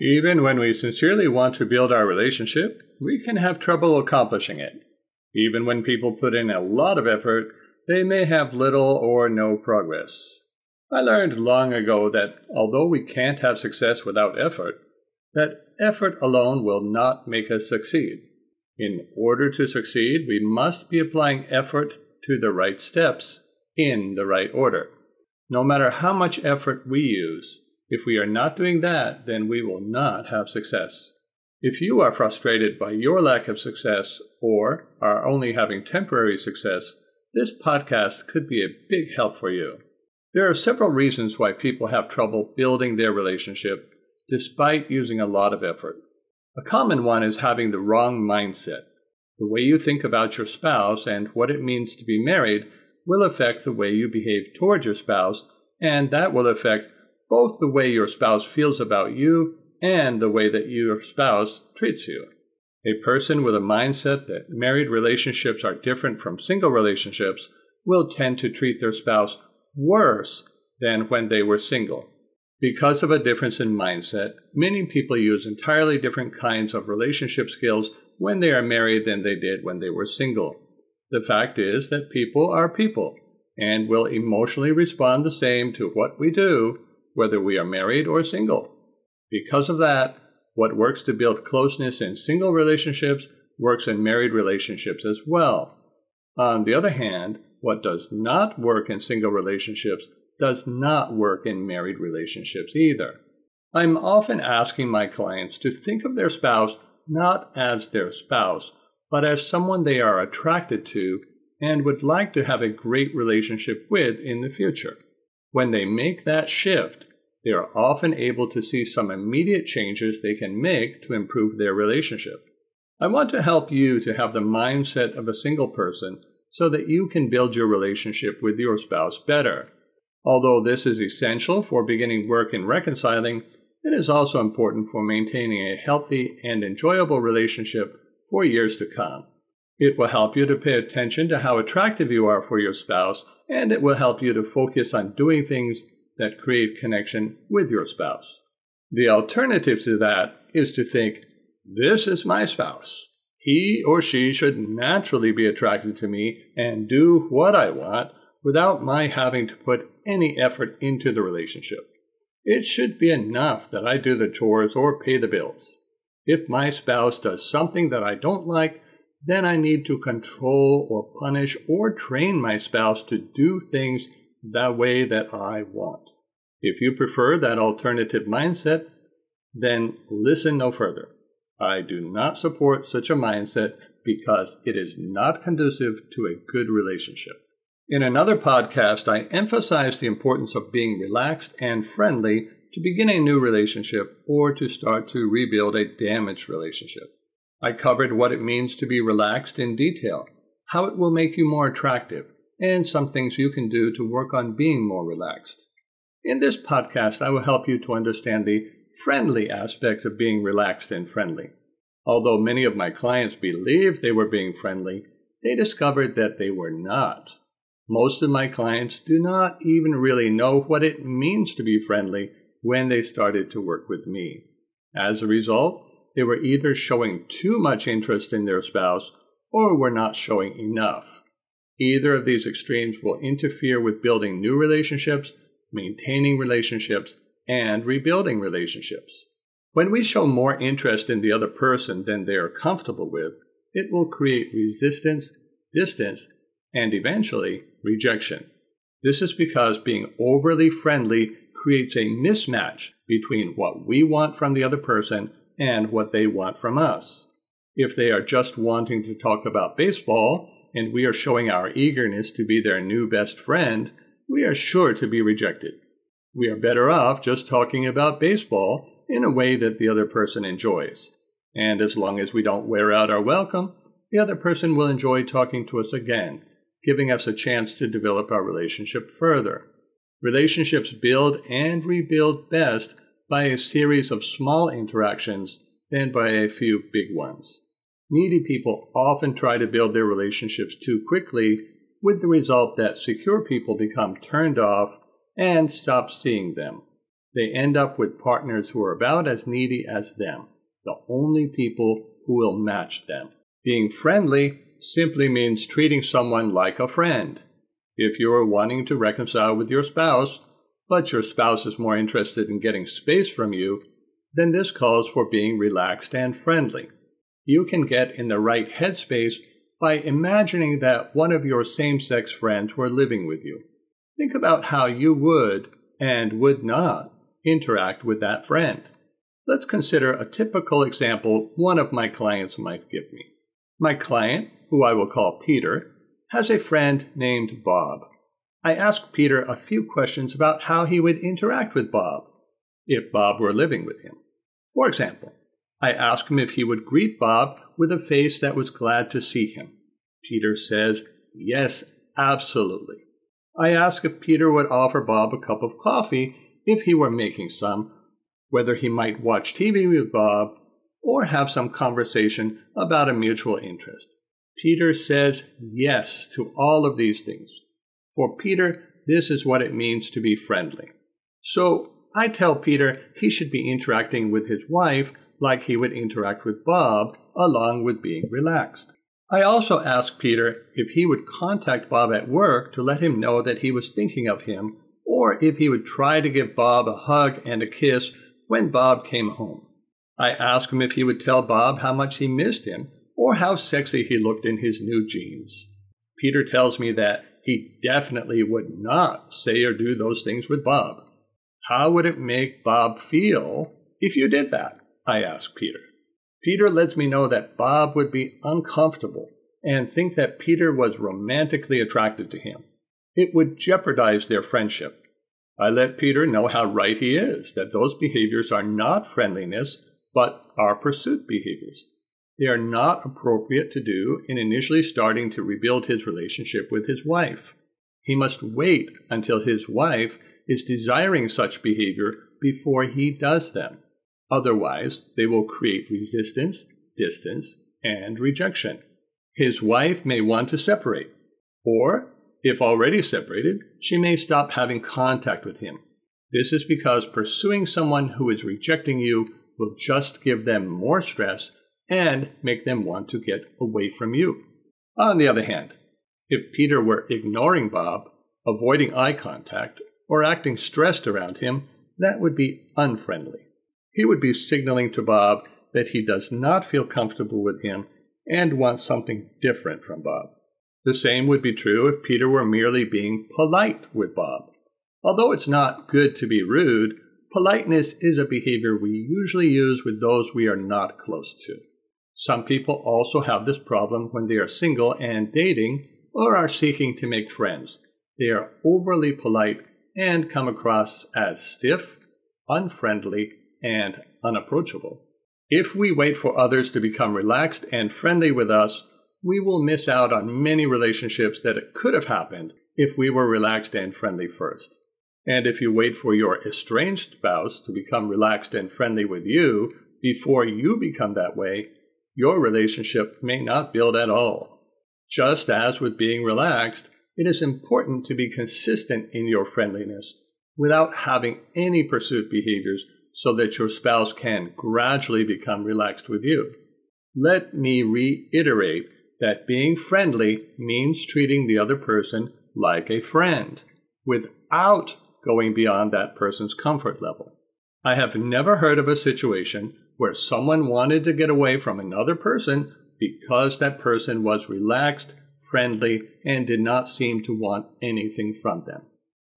Even when we sincerely want to build our relationship, we can have trouble accomplishing it. Even when people put in a lot of effort, they may have little or no progress. I learned long ago that although we can't have success without effort, that effort alone will not make us succeed. In order to succeed, we must be applying effort to the right steps in the right order. No matter how much effort we use, if we are not doing that, then we will not have success. If you are frustrated by your lack of success or are only having temporary success, this podcast could be a big help for you. There are several reasons why people have trouble building their relationship despite using a lot of effort. A common one is having the wrong mindset. The way you think about your spouse and what it means to be married will affect the way you behave towards your spouse, and that will affect both the way your spouse feels about you and the way that your spouse treats you. A person with a mindset that married relationships are different from single relationships will tend to treat their spouse worse than when they were single. Because of a difference in mindset, many people use entirely different kinds of relationship skills when they are married than they did when they were single. The fact is that people are people and will emotionally respond the same to what we do whether we are married or single. Because of that, what works to build closeness in single relationships works in married relationships as well. On the other hand, what does not work in single relationships does not work in married relationships either. I'm often asking my clients to think of their spouse not as their spouse, but as someone they are attracted to and would like to have a great relationship with in the future. When they make that shift, they are often able to see some immediate changes they can make to improve their relationship. I want to help you to have the mindset of a single person so that you can build your relationship with your spouse better. Although this is essential for beginning work in reconciling, it is also important for maintaining a healthy and enjoyable relationship for years to come. It will help you to pay attention to how attractive you are for your spouse, and it will help you to focus on doing things that create connection with your spouse. The alternative to that is to think, this is my spouse. He or she should naturally be attracted to me and do what I want without my having to put any effort into the relationship. It should be enough that I do the chores or pay the bills. If my spouse does something that I don't like, then I need to control or punish or train my spouse to do things the way that I want. If you prefer that alternative mindset, then listen no further. I do not support such a mindset because it is not conducive to a good relationship. In another podcast, I emphasized the importance of being relaxed and friendly to begin a new relationship or to start to rebuild a damaged relationship. I covered what it means to be relaxed in detail, how it will make you more attractive, and some things you can do to work on being more relaxed. In this podcast, I will help you to understand the friendly aspect of being relaxed and friendly. Although many of my clients believed they were being friendly, they discovered that they were not. Most of my clients do not even really know what it means to be friendly when they started to work with me. As a result, they were either showing too much interest in their spouse or were not showing enough. Either of these extremes will interfere with building new relationships maintaining relationships, and rebuilding relationships. When we show more interest in the other person than they are comfortable with, it will create resistance, distance, and eventually rejection. This is because being overly friendly creates a mismatch between what we want from the other person and what they want from us. If they are just wanting to talk about baseball and we are showing our eagerness to be their new best friend, we are sure to be rejected. We are better off just talking about baseball in a way that the other person enjoys. And as long as we don't wear out our welcome, the other person will enjoy talking to us again, giving us a chance to develop our relationship further. Relationships build and rebuild best by a series of small interactions than by a few big ones. Needy people often try to build their relationships too quickly, with the result that secure people become turned off and stop seeing them. They end up with partners who are about as needy as them, the only people who will match them. Being friendly simply means treating someone like a friend. If you are wanting to reconcile with your spouse, but your spouse is more interested in getting space from you, then this calls for being relaxed and friendly. You can get in the right headspace by imagining that one of your same sex friends were living with you. Think about how you would and would not interact with that friend. Let's consider a typical example one of my clients might give me. My client, who I will call Peter, has a friend named Bob. I asked Peter a few questions about how he would interact with Bob if Bob were living with him. For example, I asked him if he would greet Bob with a face that was glad to see him. Peter says, Yes, absolutely. I asked if Peter would offer Bob a cup of coffee if he were making some, whether he might watch TV with Bob, or have some conversation about a mutual interest. Peter says yes to all of these things. For Peter, this is what it means to be friendly. So I tell Peter he should be interacting with his wife like he would interact with Bob, along with being relaxed. I also asked Peter if he would contact Bob at work to let him know that he was thinking of him, or if he would try to give Bob a hug and a kiss when Bob came home. I asked him if he would tell Bob how much he missed him, or how sexy he looked in his new jeans. Peter tells me that he definitely would not say or do those things with Bob. How would it make Bob feel if you did that? I ask Peter. Peter lets me know that Bob would be uncomfortable and think that Peter was romantically attracted to him. It would jeopardize their friendship. I let Peter know how right he is, that those behaviors are not friendliness, but are pursuit behaviors. They are not appropriate to do in initially starting to rebuild his relationship with his wife. He must wait until his wife is desiring such behavior before he does them. Otherwise, they will create resistance, distance, and rejection. His wife may want to separate, or, if already separated, she may stop having contact with him. This is because pursuing someone who is rejecting you will just give them more stress and make them want to get away from you. On the other hand, if Peter were ignoring Bob, avoiding eye contact, or acting stressed around him, that would be unfriendly. He would be signaling to Bob that he does not feel comfortable with him and wants something different from Bob. The same would be true if Peter were merely being polite with Bob. Although it's not good to be rude, politeness is a behavior we usually use with those we are not close to. Some people also have this problem when they are single and dating or are seeking to make friends. They are overly polite and come across as stiff, unfriendly, and unapproachable. If we wait for others to become relaxed and friendly with us, we will miss out on many relationships that could have happened if we were relaxed and friendly first. And if you wait for your estranged spouse to become relaxed and friendly with you before you become that way, your relationship may not build at all. Just as with being relaxed, it is important to be consistent in your friendliness without having any pursuit behaviors so that your spouse can gradually become relaxed with you. Let me reiterate that being friendly means treating the other person like a friend without going beyond that person's comfort level. I have never heard of a situation where someone wanted to get away from another person because that person was relaxed, friendly, and did not seem to want anything from them.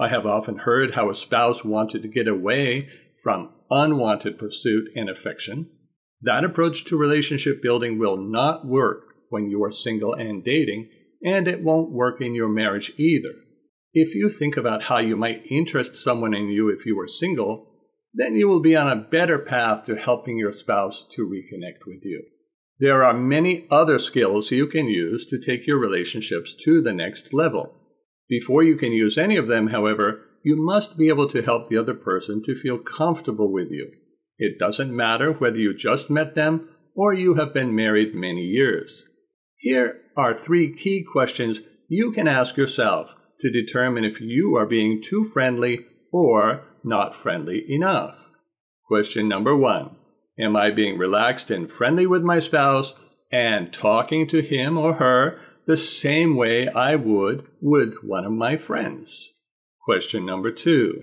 I have often heard how a spouse wanted to get away from unwanted pursuit and affection. That approach to relationship building will not work when you are single and dating, and it won't work in your marriage either. If you think about how you might interest someone in you if you were single, then you will be on a better path to helping your spouse to reconnect with you. There are many other skills you can use to take your relationships to the next level. Before you can use any of them, however, you must be able to help the other person to feel comfortable with you. It doesn't matter whether you just met them or you have been married many years. Here are three key questions you can ask yourself to determine if you are being too friendly or not friendly enough. Question number one Am I being relaxed and friendly with my spouse and talking to him or her the same way I would with one of my friends? Question number two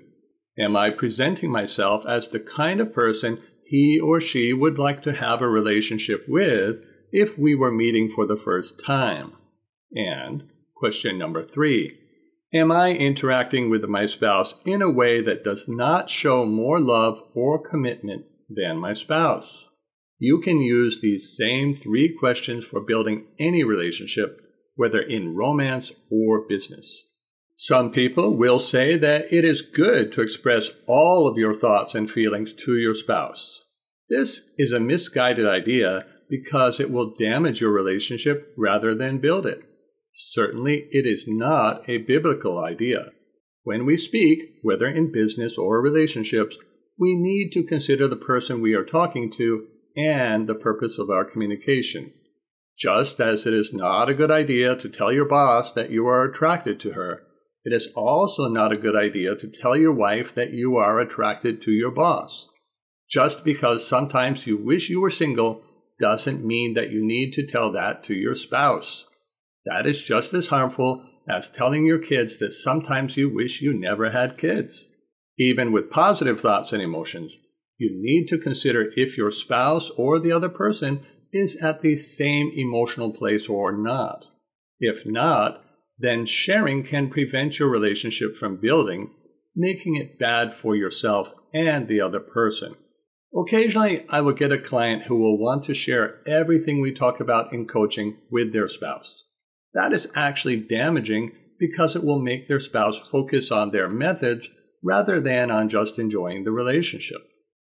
Am I presenting myself as the kind of person he or she would like to have a relationship with if we were meeting for the first time? And question number three Am I interacting with my spouse in a way that does not show more love or commitment than my spouse? You can use these same three questions for building any relationship, whether in romance or business. Some people will say that it is good to express all of your thoughts and feelings to your spouse. This is a misguided idea because it will damage your relationship rather than build it. Certainly, it is not a biblical idea. When we speak, whether in business or relationships, we need to consider the person we are talking to and the purpose of our communication. Just as it is not a good idea to tell your boss that you are attracted to her, it is also not a good idea to tell your wife that you are attracted to your boss. Just because sometimes you wish you were single doesn't mean that you need to tell that to your spouse. That is just as harmful as telling your kids that sometimes you wish you never had kids. Even with positive thoughts and emotions, you need to consider if your spouse or the other person is at the same emotional place or not. If not, then sharing can prevent your relationship from building, making it bad for yourself and the other person. Occasionally, I will get a client who will want to share everything we talk about in coaching with their spouse. That is actually damaging because it will make their spouse focus on their methods rather than on just enjoying the relationship.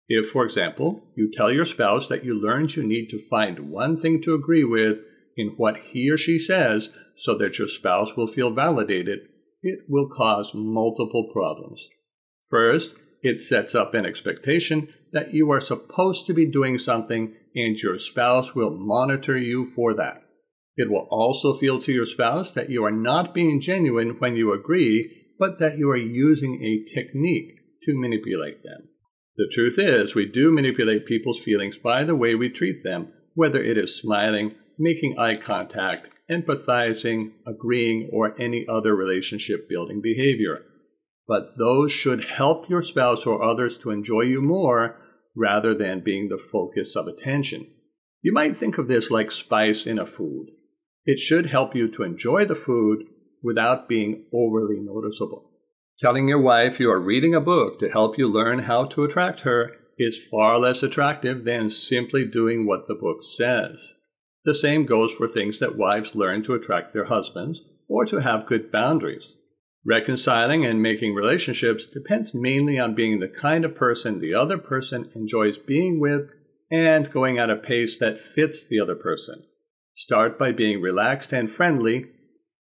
If, for example, you tell your spouse that you learned you need to find one thing to agree with in what he or she says so that your spouse will feel validated, it will cause multiple problems. First, it sets up an expectation that you are supposed to be doing something and your spouse will monitor you for that. It will also feel to your spouse that you are not being genuine when you agree but that you are using a technique to manipulate them. The truth is, we do manipulate people's feelings by the way we treat them, whether it is smiling, making eye contact, empathizing, agreeing, or any other relationship building behavior. But those should help your spouse or others to enjoy you more rather than being the focus of attention. You might think of this like spice in a food. It should help you to enjoy the food without being overly noticeable. Telling your wife you are reading a book to help you learn how to attract her is far less attractive than simply doing what the book says. The same goes for things that wives learn to attract their husbands or to have good boundaries. Reconciling and making relationships depends mainly on being the kind of person the other person enjoys being with and going at a pace that fits the other person. Start by being relaxed and friendly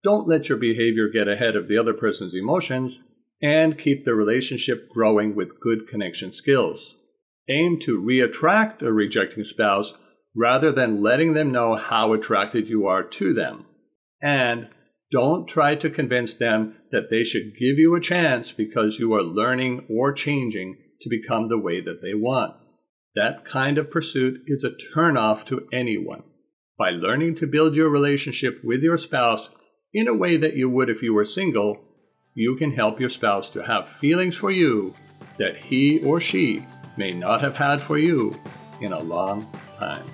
don't let your behavior get ahead of the other person's emotions, and keep the relationship growing with good connection skills. Aim to re-attract a rejecting spouse rather than letting them know how attracted you are to them. And don't try to convince them that they should give you a chance because you are learning or changing to become the way that they want. That kind of pursuit is a turnoff to anyone. By learning to build your relationship with your spouse in a way that you would if you were single, you can help your spouse to have feelings for you that he or she may not have had for you in a long time.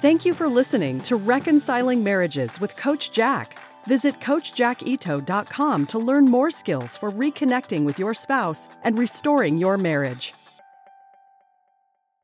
Thank you for listening to Reconciling Marriages with Coach Jack. Visit CoachJackIto.com to learn more skills for reconnecting with your spouse and restoring your marriage.